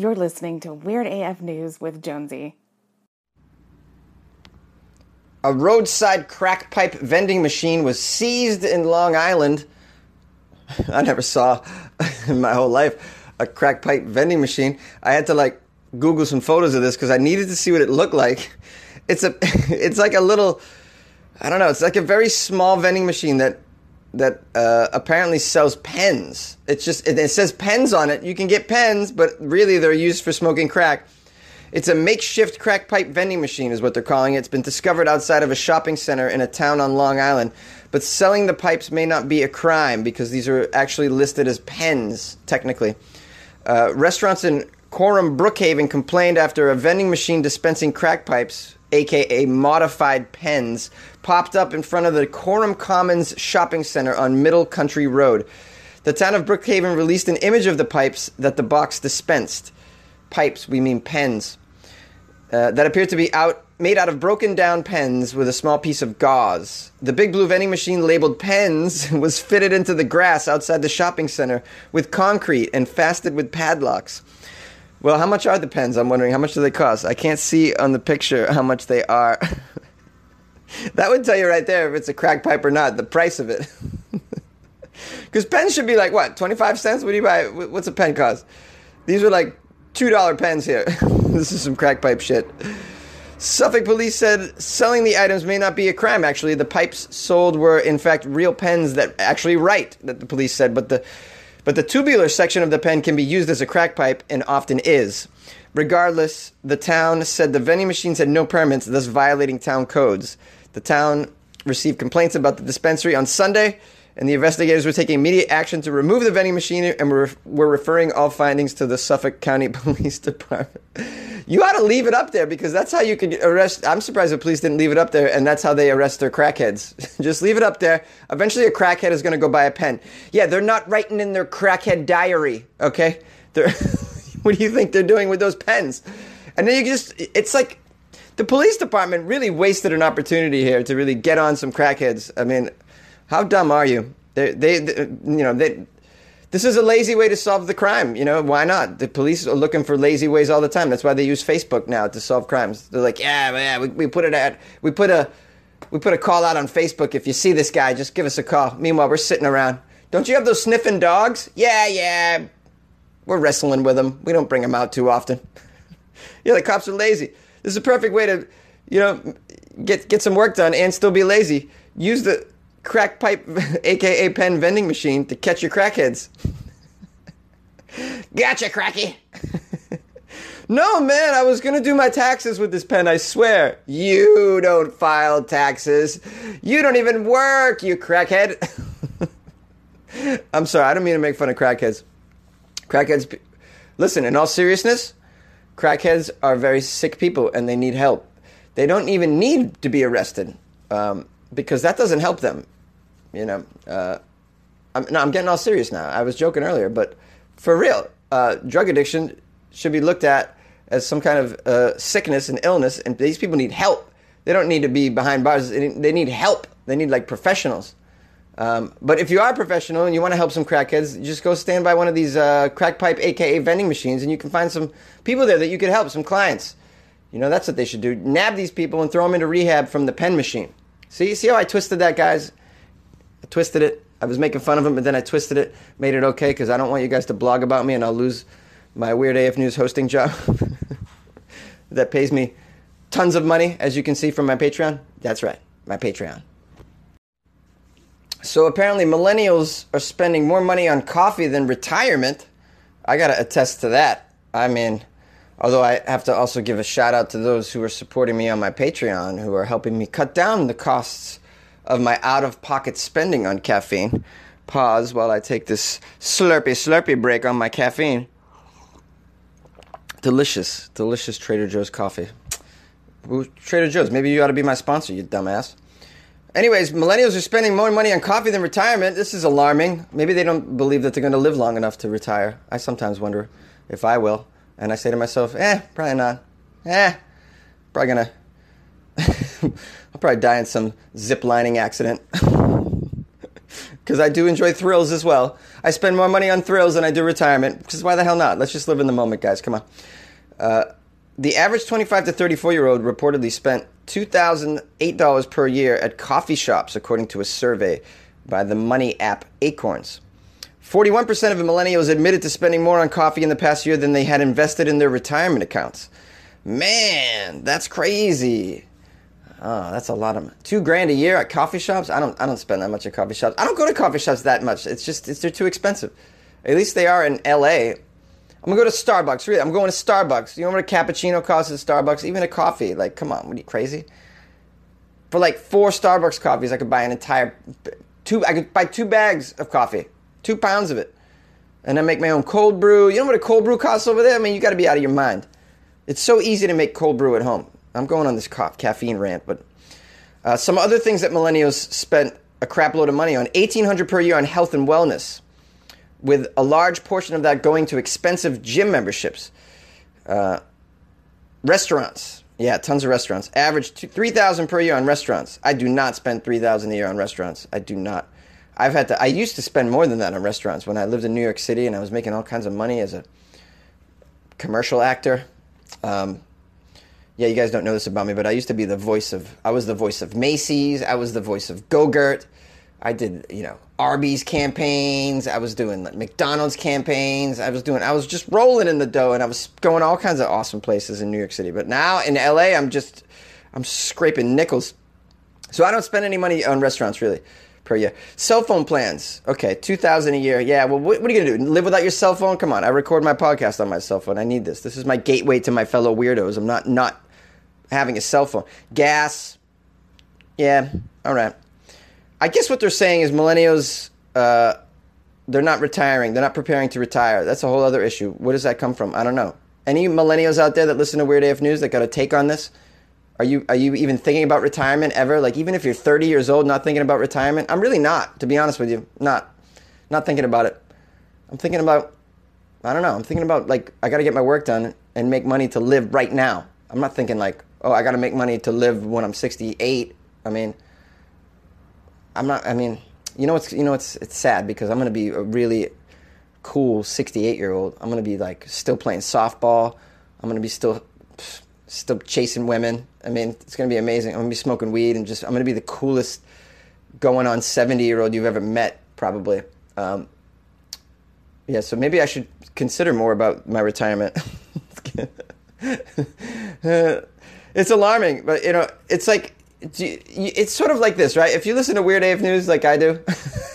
You're listening to Weird AF News with Jonesy. A roadside crack pipe vending machine was seized in Long Island. I never saw in my whole life a crack pipe vending machine. I had to like Google some photos of this because I needed to see what it looked like. It's a, it's like a little, I don't know. It's like a very small vending machine that that uh, apparently sells pens. It's just it, it says pens on it. You can get pens, but really they're used for smoking crack. It's a makeshift crack pipe vending machine, is what they're calling it. It's been discovered outside of a shopping center in a town on Long Island. But selling the pipes may not be a crime because these are actually listed as pens, technically. Uh, restaurants in Coram Brookhaven complained after a vending machine dispensing crack pipes aka modified pens, popped up in front of the Coram Commons shopping center on Middle Country Road. The town of Brookhaven released an image of the pipes that the box dispensed. Pipes, we mean pens. Uh, that appeared to be out made out of broken down pens with a small piece of gauze. The big blue vending machine labeled pens was fitted into the grass outside the shopping center with concrete and fastened with padlocks. Well, how much are the pens? I'm wondering how much do they cost? I can't see on the picture how much they are. that would tell you right there if it's a crack pipe or not, the price of it. Because pens should be like what, 25 cents? What do you buy? What's a pen cost? These are like $2 pens here. this is some crack pipe shit. Suffolk police said selling the items may not be a crime. Actually, the pipes sold were in fact real pens that actually write. That the police said, but the but the tubular section of the pen can be used as a crack pipe and often is. Regardless, the town said the vending machines had no permits, thus violating town codes. The town received complaints about the dispensary on Sunday, and the investigators were taking immediate action to remove the vending machine and were, were referring all findings to the Suffolk County Police Department. You ought to leave it up there because that's how you could arrest. I'm surprised the police didn't leave it up there, and that's how they arrest their crackheads. Just leave it up there. Eventually, a crackhead is going to go buy a pen. Yeah, they're not writing in their crackhead diary, okay? What do you think they're doing with those pens? And then you just, it's like the police department really wasted an opportunity here to really get on some crackheads. I mean, how dumb are you? They, they, they you know, they, this is a lazy way to solve the crime. You know, why not? The police are looking for lazy ways all the time. That's why they use Facebook now to solve crimes. They're like, yeah, yeah, we, we put it at, we put a, we put a call out on Facebook. If you see this guy, just give us a call. Meanwhile, we're sitting around. Don't you have those sniffing dogs? Yeah, yeah. We're wrestling with them. We don't bring them out too often. yeah, the cops are lazy. This is a perfect way to, you know, get get some work done and still be lazy. Use the crack pipe, aka pen vending machine, to catch your crackheads. gotcha, cracky. no, man, I was gonna do my taxes with this pen, I swear. You don't file taxes. You don't even work, you crackhead. I'm sorry, I don't mean to make fun of crackheads. Crackheads, listen, in all seriousness, crackheads are very sick people and they need help. They don't even need to be arrested. Um, because that doesn't help them. You know, uh, I'm, no, I'm getting all serious now. I was joking earlier, but for real, uh, drug addiction should be looked at as some kind of uh, sickness and illness, and these people need help. They don't need to be behind bars. They need help. They need like professionals. Um, but if you are a professional and you want to help some crackheads, just go stand by one of these uh, crack pipe, aka vending machines, and you can find some people there that you could help, some clients. You know, that's what they should do. Nab these people and throw them into rehab from the pen machine. See, see how I twisted that, guys? I twisted it. I was making fun of him, but then I twisted it, made it okay because I don't want you guys to blog about me and I'll lose my Weird AF News hosting job that pays me tons of money, as you can see from my Patreon. That's right, my Patreon. So apparently, millennials are spending more money on coffee than retirement. I gotta attest to that. I mean, Although I have to also give a shout out to those who are supporting me on my Patreon, who are helping me cut down the costs of my out of pocket spending on caffeine. Pause while I take this slurpy slurpy break on my caffeine. Delicious, delicious Trader Joe's coffee. Trader Joe's, maybe you ought to be my sponsor, you dumbass. Anyways, millennials are spending more money on coffee than retirement. This is alarming. Maybe they don't believe that they're going to live long enough to retire. I sometimes wonder if I will. And I say to myself, eh, probably not. Eh, probably to. I'll probably die in some zip lining accident. Because I do enjoy thrills as well. I spend more money on thrills than I do retirement. Because why the hell not? Let's just live in the moment, guys. Come on. Uh, the average 25 to 34 year old reportedly spent $2,008 per year at coffee shops, according to a survey by the money app Acorns. 41% of millennials admitted to spending more on coffee in the past year than they had invested in their retirement accounts. Man, that's crazy. Oh, that's a lot of two grand a year at coffee shops. I don't, I don't spend that much at coffee shops. I don't go to coffee shops that much. It's just, it's, they're too expensive. At least they are in L.A. I'm gonna go to Starbucks. Really, I'm going to Starbucks. You know what a cappuccino costs at Starbucks? Even a coffee. Like, come on, what are you crazy? For like four Starbucks coffees, I could buy an entire two. I could buy two bags of coffee, two pounds of it, and I make my own cold brew. You know what a cold brew costs over there? I mean, you got to be out of your mind. It's so easy to make cold brew at home. I'm going on this ca- caffeine rant, but uh, some other things that millennials spent a crap load of money on: eighteen hundred per year on health and wellness with a large portion of that going to expensive gym memberships. Uh, restaurants, yeah, tons of restaurants. Average three thousand per year on restaurants. I do not spend three thousand a year on restaurants. I do not. I've had to. I used to spend more than that on restaurants when I lived in New York City and I was making all kinds of money as a commercial actor. Um, yeah, you guys don't know this about me, but I used to be the voice of. I was the voice of Macy's. I was the voice of Go-Gurt. I did, you know, Arby's campaigns. I was doing McDonald's campaigns. I was doing, I was just rolling in the dough and I was going all kinds of awesome places in New York City. But now in LA, I'm just, I'm scraping nickels. So I don't spend any money on restaurants really per year. Cell phone plans. Okay, 2000 a year. Yeah, well, what, what are you going to do? Live without your cell phone? Come on. I record my podcast on my cell phone. I need this. This is my gateway to my fellow weirdos. I'm not, not having a cell phone. Gas. Yeah, all right. I guess what they're saying is millennials, uh, they're not retiring. They're not preparing to retire. That's a whole other issue. Where does that come from? I don't know. Any millennials out there that listen to Weird AF News that got a take on this? Are you are you even thinking about retirement ever? Like even if you're 30 years old, not thinking about retirement? I'm really not, to be honest with you. Not, not thinking about it. I'm thinking about, I don't know. I'm thinking about like I got to get my work done and make money to live right now. I'm not thinking like, oh, I got to make money to live when I'm 68. I mean. I'm not. I mean, you know, it's you know, it's it's sad because I'm gonna be a really cool 68 year old. I'm gonna be like still playing softball. I'm gonna be still still chasing women. I mean, it's gonna be amazing. I'm gonna be smoking weed and just I'm gonna be the coolest going on 70 year old you've ever met, probably. Um, yeah, so maybe I should consider more about my retirement. it's alarming, but you know, it's like it's sort of like this, right? If you listen to Weird AF News like I do,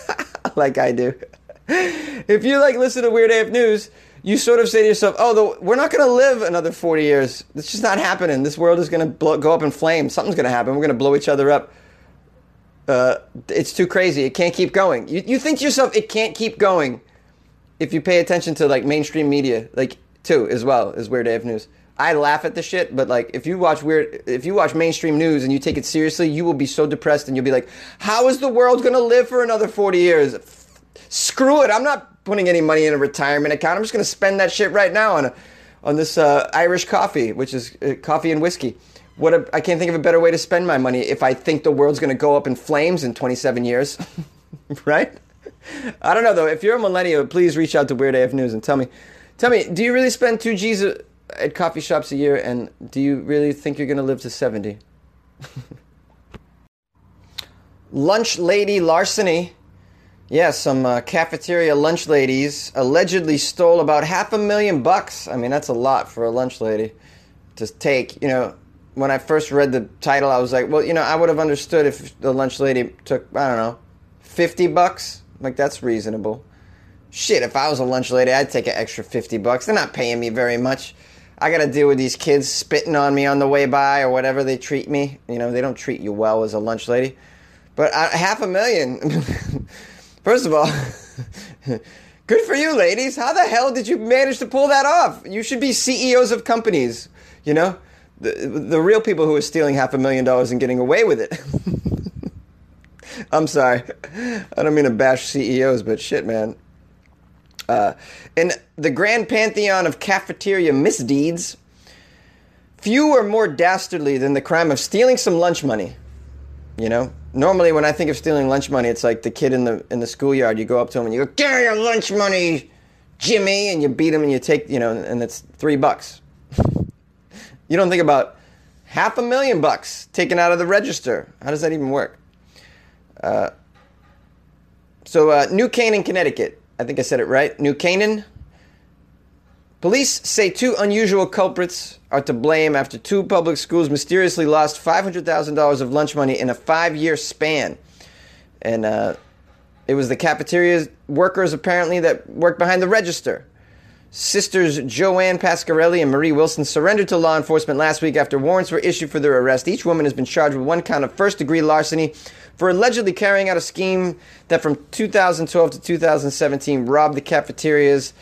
like I do, if you like listen to Weird AF News, you sort of say to yourself, "Oh, the, we're not going to live another forty years. It's just not happening. This world is going to go up in flames. Something's going to happen. We're going to blow each other up. Uh, it's too crazy. It can't keep going. You you think to yourself, it can't keep going, if you pay attention to like mainstream media, like too as well as Weird AF News." I laugh at the shit, but like if you watch weird, if you watch mainstream news and you take it seriously, you will be so depressed and you'll be like, how is the world going to live for another 40 years? Screw it. I'm not putting any money in a retirement account. I'm just going to spend that shit right now on a, on this uh, Irish coffee, which is uh, coffee and whiskey. What a, I can't think of a better way to spend my money if I think the world's going to go up in flames in 27 years, right? I don't know though. If you're a millennial, please reach out to Weird AF News and tell me, tell me, do you really spend two G's? A, at coffee shops a year, and do you really think you're going to live to 70? lunch lady larceny. Yeah, some uh, cafeteria lunch ladies allegedly stole about half a million bucks. I mean, that's a lot for a lunch lady to take. You know, when I first read the title, I was like, well, you know, I would have understood if the lunch lady took, I don't know, 50 bucks. Like, that's reasonable. Shit, if I was a lunch lady, I'd take an extra 50 bucks. They're not paying me very much. I got to deal with these kids spitting on me on the way by or whatever they treat me. You know, they don't treat you well as a lunch lady. But uh, half a million. First of all, Good for you, ladies. How the hell did you manage to pull that off? You should be CEOs of companies, you know? The, the real people who are stealing half a million dollars and getting away with it. I'm sorry. I don't mean to bash CEOs, but shit, man. Uh, in the grand pantheon of cafeteria misdeeds, few are more dastardly than the crime of stealing some lunch money. You know, normally when I think of stealing lunch money, it's like the kid in the in the schoolyard. You go up to him and you go, "Give me your lunch money, Jimmy," and you beat him and you take, you know, and it's three bucks. you don't think about half a million bucks taken out of the register. How does that even work? Uh, so, uh, New Canaan, Connecticut. I think I said it right. New Canaan. Police say two unusual culprits are to blame after two public schools mysteriously lost $500,000 of lunch money in a five year span. And uh, it was the cafeteria workers, apparently, that worked behind the register. Sisters Joanne Pascarelli and Marie Wilson surrendered to law enforcement last week after warrants were issued for their arrest. Each woman has been charged with one count of first degree larceny for allegedly carrying out a scheme that from 2012 to 2017 robbed the cafeterias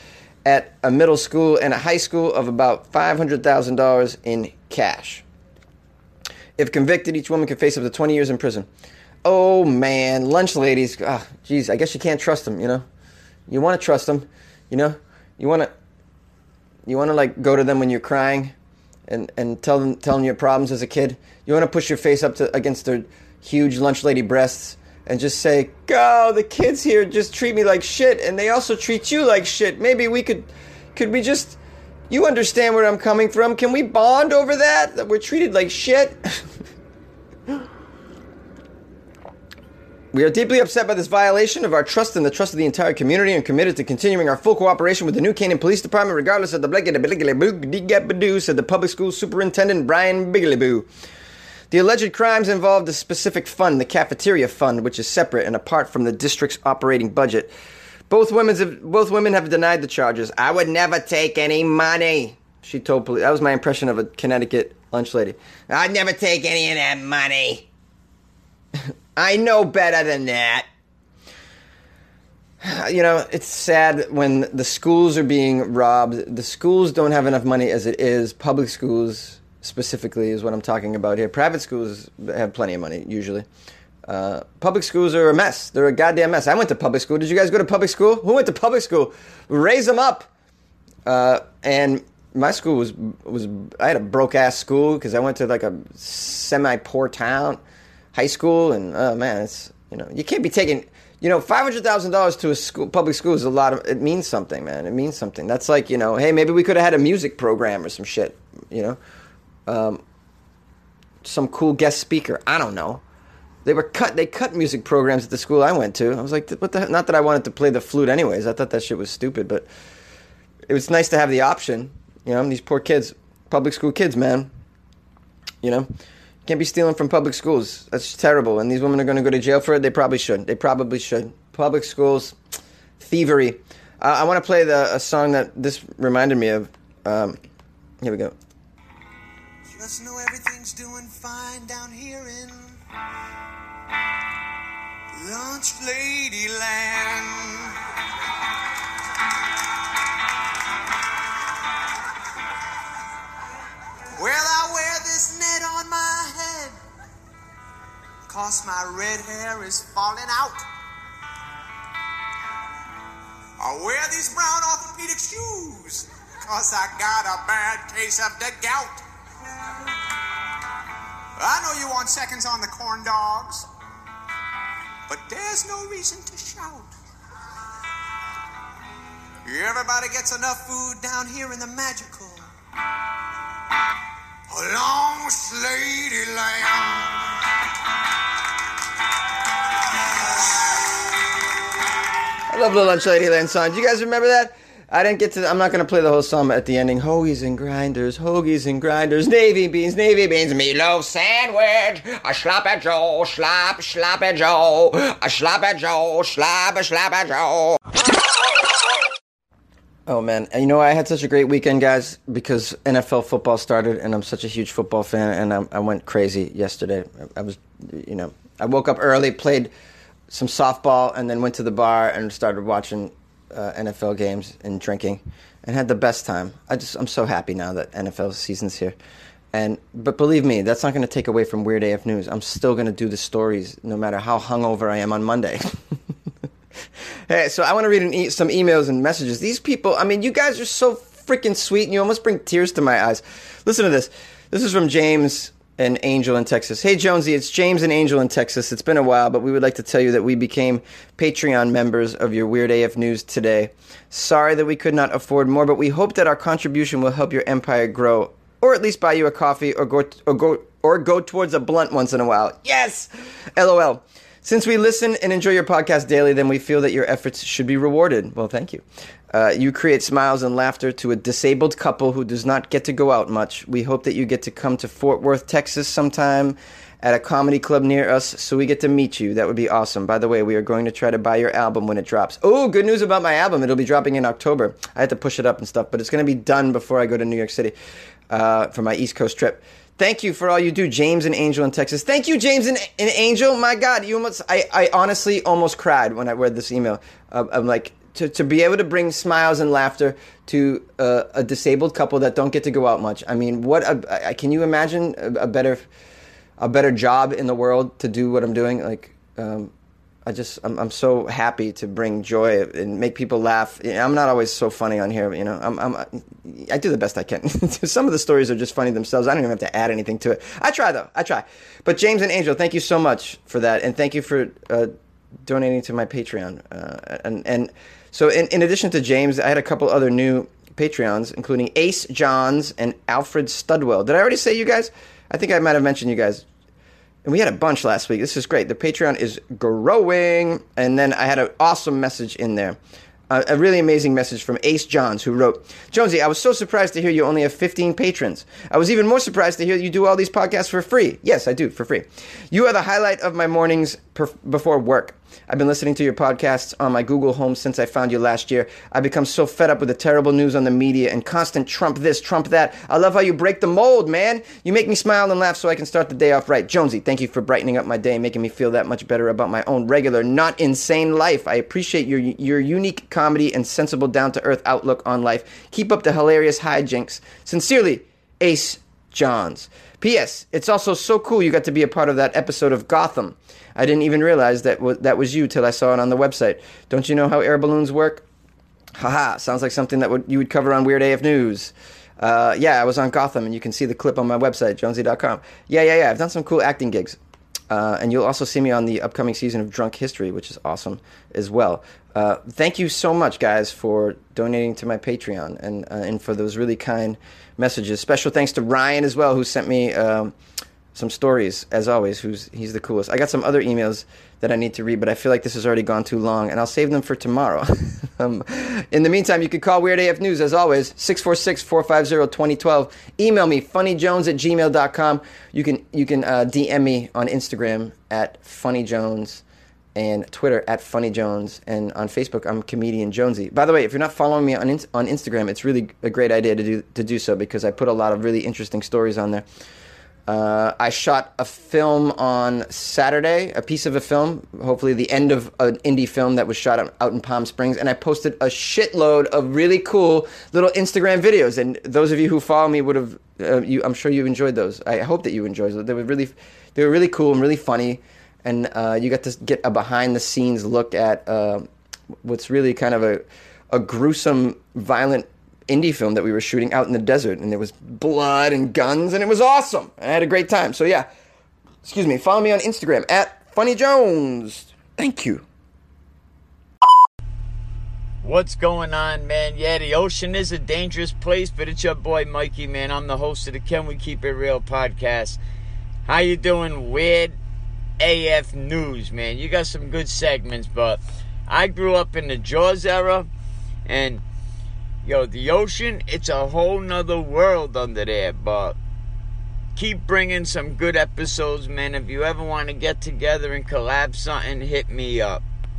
at a middle school and a high school of about $500,000 in cash. If convicted, each woman could face up to 20 years in prison. Oh man, lunch ladies. Ah, geez, I guess you can't trust them, you know? You want to trust them, you know? You want to you want to like go to them when you're crying and and tell them tell them your problems as a kid. You want to push your face up to against their huge lunch lady breasts and just say, "Go, the kids here just treat me like shit, and they also treat you like shit. Maybe we could, could we just, you understand where I'm coming from? Can we bond over that? That we're treated like shit." We are deeply upset by this violation of our trust and the trust of the entire community and committed to continuing our full cooperation with the New Canaan Police Department regardless of the said the public school superintendent Brian Bigeliboo. The alleged crimes involved a specific fund, the cafeteria fund, which is separate and apart from the district's operating budget. Both women have, both women have denied the charges. I would never take any money, she told police. That was my impression of a Connecticut lunch lady. I'd never take any of that money. I know better than that. You know, it's sad when the schools are being robbed. The schools don't have enough money as it is. Public schools specifically is what I'm talking about here. Private schools have plenty of money usually. Uh, public schools are a mess. They're a goddamn mess. I went to public school. Did you guys go to public school? Who went to public school? Raise them up. Uh, and my school was was I had a broke ass school because I went to like a semi poor town, high school, and oh man, it's you know you can't be taking you know five hundred thousand dollars to a school public school is a lot of it means something, man. It means something. That's like you know hey maybe we could have had a music program or some shit, you know um, some cool guest speaker. I don't know. They were cut. They cut music programs at the school I went to. I was like, what the? Not that I wanted to play the flute, anyways. I thought that shit was stupid, but it was nice to have the option. You know, these poor kids, public school kids, man. You know, can't be stealing from public schools. That's terrible. And these women are going to go to jail for it. They probably should. They probably should. Public schools, thievery. Uh, I want to play the a song that this reminded me of. Um, here we go. Let's know everything's doing fine down here in Lunch Lady Land. Well, I wear this net on my head, cause my red hair is falling out. I wear these brown orthopedic shoes, cause I got a bad case of the gout. I know you want seconds on the corn dogs, but there's no reason to shout. Everybody gets enough food down here in the magical Lunch Lady Land. I love the Lunch Lady Land song. Do you guys remember that? I didn't get to. I'm not gonna play the whole song at the ending. Hoagies and grinders, hoagies and grinders, navy beans, navy beans, meatloaf sandwich, a sloppy Joe, slop, sloppy Joe, a sloppy Joe, slop, a sloppy Joe. Oh man, and you know I had such a great weekend, guys, because NFL football started, and I'm such a huge football fan, and I, I went crazy yesterday. I, I was, you know, I woke up early, played some softball, and then went to the bar and started watching uh, NFL games and drinking, and had the best time. I just I'm so happy now that NFL season's here. And but believe me, that's not going to take away from Weird AF News. I'm still going to do the stories no matter how hungover I am on Monday. hey, so I want to read e- some emails and messages. These people, I mean, you guys are so freaking sweet, and you almost bring tears to my eyes. Listen to this. This is from James and Angel in Texas. Hey, Jonesy, it's James and Angel in Texas. It's been a while, but we would like to tell you that we became Patreon members of your Weird AF News today. Sorry that we could not afford more, but we hope that our contribution will help your empire grow, or at least buy you a coffee, or go or go or go towards a blunt once in a while. Yes, LOL. Since we listen and enjoy your podcast daily, then we feel that your efforts should be rewarded. Well, thank you. Uh, you create smiles and laughter to a disabled couple who does not get to go out much. We hope that you get to come to Fort Worth, Texas sometime at a comedy club near us so we get to meet you. That would be awesome. By the way, we are going to try to buy your album when it drops. Oh, good news about my album. It'll be dropping in October. I had to push it up and stuff, but it's going to be done before I go to New York City uh, for my East Coast trip. Thank you for all you do, James and Angel in Texas. Thank you, James and, and Angel. My God, you almost, I, I honestly almost cried when I read this email. Uh, I'm like, to, to be able to bring smiles and laughter to uh, a disabled couple that don't get to go out much. I mean, what a, can you imagine a, a, better a better job in the world to do what I'm doing? Like, um, I just I'm, I'm so happy to bring joy and make people laugh. I'm not always so funny on here, you know. I'm, I'm I do the best I can. Some of the stories are just funny themselves. I don't even have to add anything to it. I try though. I try. But James and Angel, thank you so much for that, and thank you for uh, donating to my Patreon. Uh, and and so in, in addition to James, I had a couple other new Patreons, including Ace Johns and Alfred Studwell. Did I already say you guys? I think I might have mentioned you guys. And we had a bunch last week. This is great. The Patreon is growing. And then I had an awesome message in there. Uh, a really amazing message from Ace Johns, who wrote, Jonesy, I was so surprised to hear you only have 15 patrons. I was even more surprised to hear you do all these podcasts for free. Yes, I do, for free. You are the highlight of my mornings per- before work. I've been listening to your podcasts on my Google Home since I found you last year. I've become so fed up with the terrible news on the media and constant Trump this, Trump that. I love how you break the mold, man. You make me smile and laugh so I can start the day off right. Jonesy, thank you for brightening up my day, and making me feel that much better about my own regular, not insane life. I appreciate your your unique comedy and sensible, down to earth outlook on life. Keep up the hilarious hijinks. Sincerely, Ace Johns. P.S. It's also so cool you got to be a part of that episode of Gotham. I didn't even realize that w- that was you till I saw it on the website. Don't you know how air balloons work? Haha, sounds like something that would, you would cover on Weird AF News. Uh, yeah, I was on Gotham, and you can see the clip on my website, jonesy.com. Yeah, yeah, yeah. I've done some cool acting gigs. Uh, and you'll also see me on the upcoming season of Drunk History, which is awesome as well. Uh, thank you so much, guys, for donating to my Patreon and uh, and for those really kind messages. Special thanks to Ryan as well, who sent me um, some stories as always. Who's he's the coolest. I got some other emails that I need to read, but I feel like this has already gone too long, and I'll save them for tomorrow. um, in the meantime, you can call Weird AF News as always 646-450-2012. Email me funnyjones at gmail.com. You can you can uh, DM me on Instagram at funnyjones and Twitter at Funny Jones, and on Facebook I'm Comedian Jonesy. By the way, if you're not following me on on Instagram, it's really a great idea to do to do so because I put a lot of really interesting stories on there. Uh, I shot a film on Saturday, a piece of a film, hopefully the end of an indie film that was shot out, in Palm Springs, and I posted a shitload of really cool little Instagram videos. And those of you who follow me would have, uh, you, I'm sure you enjoyed those. I hope that you enjoyed them. They were really, they were really cool and really funny, and uh, you got to get a behind the scenes look at uh, what's really kind of a, a gruesome, violent indie film that we were shooting out in the desert, and there was blood and guns, and it was awesome. I had a great time. So yeah, excuse me. Follow me on Instagram at Funny Jones. Thank you. What's going on, man? Yeah, the ocean is a dangerous place, but it's your boy Mikey, man. I'm the host of the Can We Keep It Real podcast. How you doing? Weird AF News, man. You got some good segments, but I grew up in the Jaws era, and yo, the ocean, it's a whole nother world under there, but keep bringing some good episodes, man. If you ever want to get together and collab something, hit me up.